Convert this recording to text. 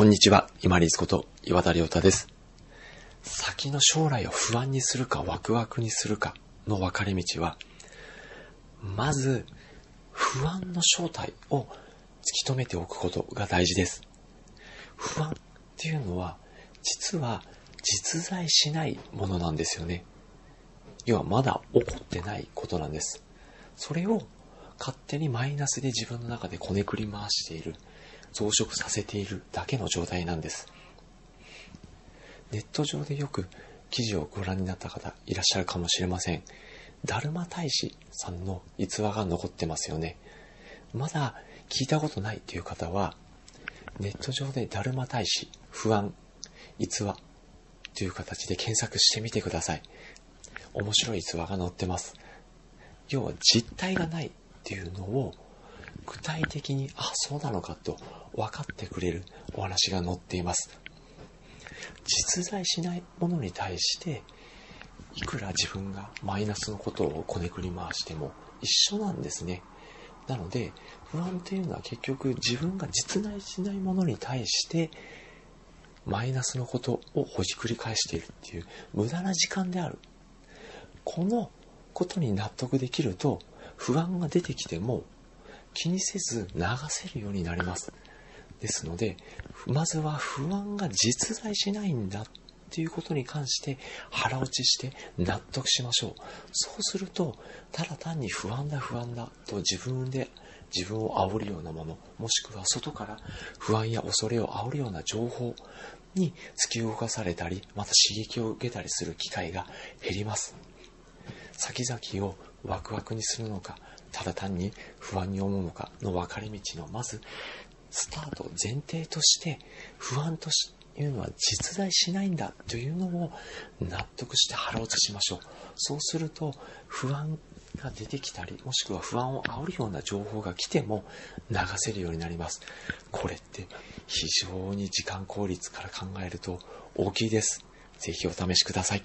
こんにちは、今立こと岩田亮太です。先の将来を不安にするかワクワクにするかの分かれ道は、まず、不安の正体を突き止めておくことが大事です。不安っていうのは、実は実在しないものなんですよね。要はまだ起こってないことなんです。それを勝手にマイナスで自分の中でこねくり回している。増殖させているだけの状態なんです。ネット上でよく記事をご覧になった方いらっしゃるかもしれません。だるま大使さんの逸話が残ってますよね。まだ聞いたことないという方は、ネット上でだるま大使、不安、逸話という形で検索してみてください。面白い逸話が載ってます。要は実体がないっていうのを具体的に、あ、そうなのかと分かってくれるお話が載っています。実在しないものに対して、いくら自分がマイナスのことをこねくり回しても一緒なんですね。なので、不安というのは結局自分が実在しないものに対して、マイナスのことをほじくり返しているっていう無駄な時間である。このことに納得できると、不安が出てきても気にせず流せるようになります。ですので、まずは不安が実在しないんだっていうことに関して腹落ちして納得しましょう。そうすると、ただ単に不安だ不安だと自分で自分を煽るようなもの、もしくは外から不安や恐れを煽るような情報に突き動かされたり、また刺激を受けたりする機会が減ります。先々をワクワクにするのか、ただ単に不安に思うのかの分かれ道のまずスタート前提として不安というのは実在しないんだというのを納得して腹落ちしましょう。そうすると不安が出てきたりもしくは不安を煽るような情報が来ても流せるようになります。これって非常に時間効率から考えると大きいです。ぜひお試しください。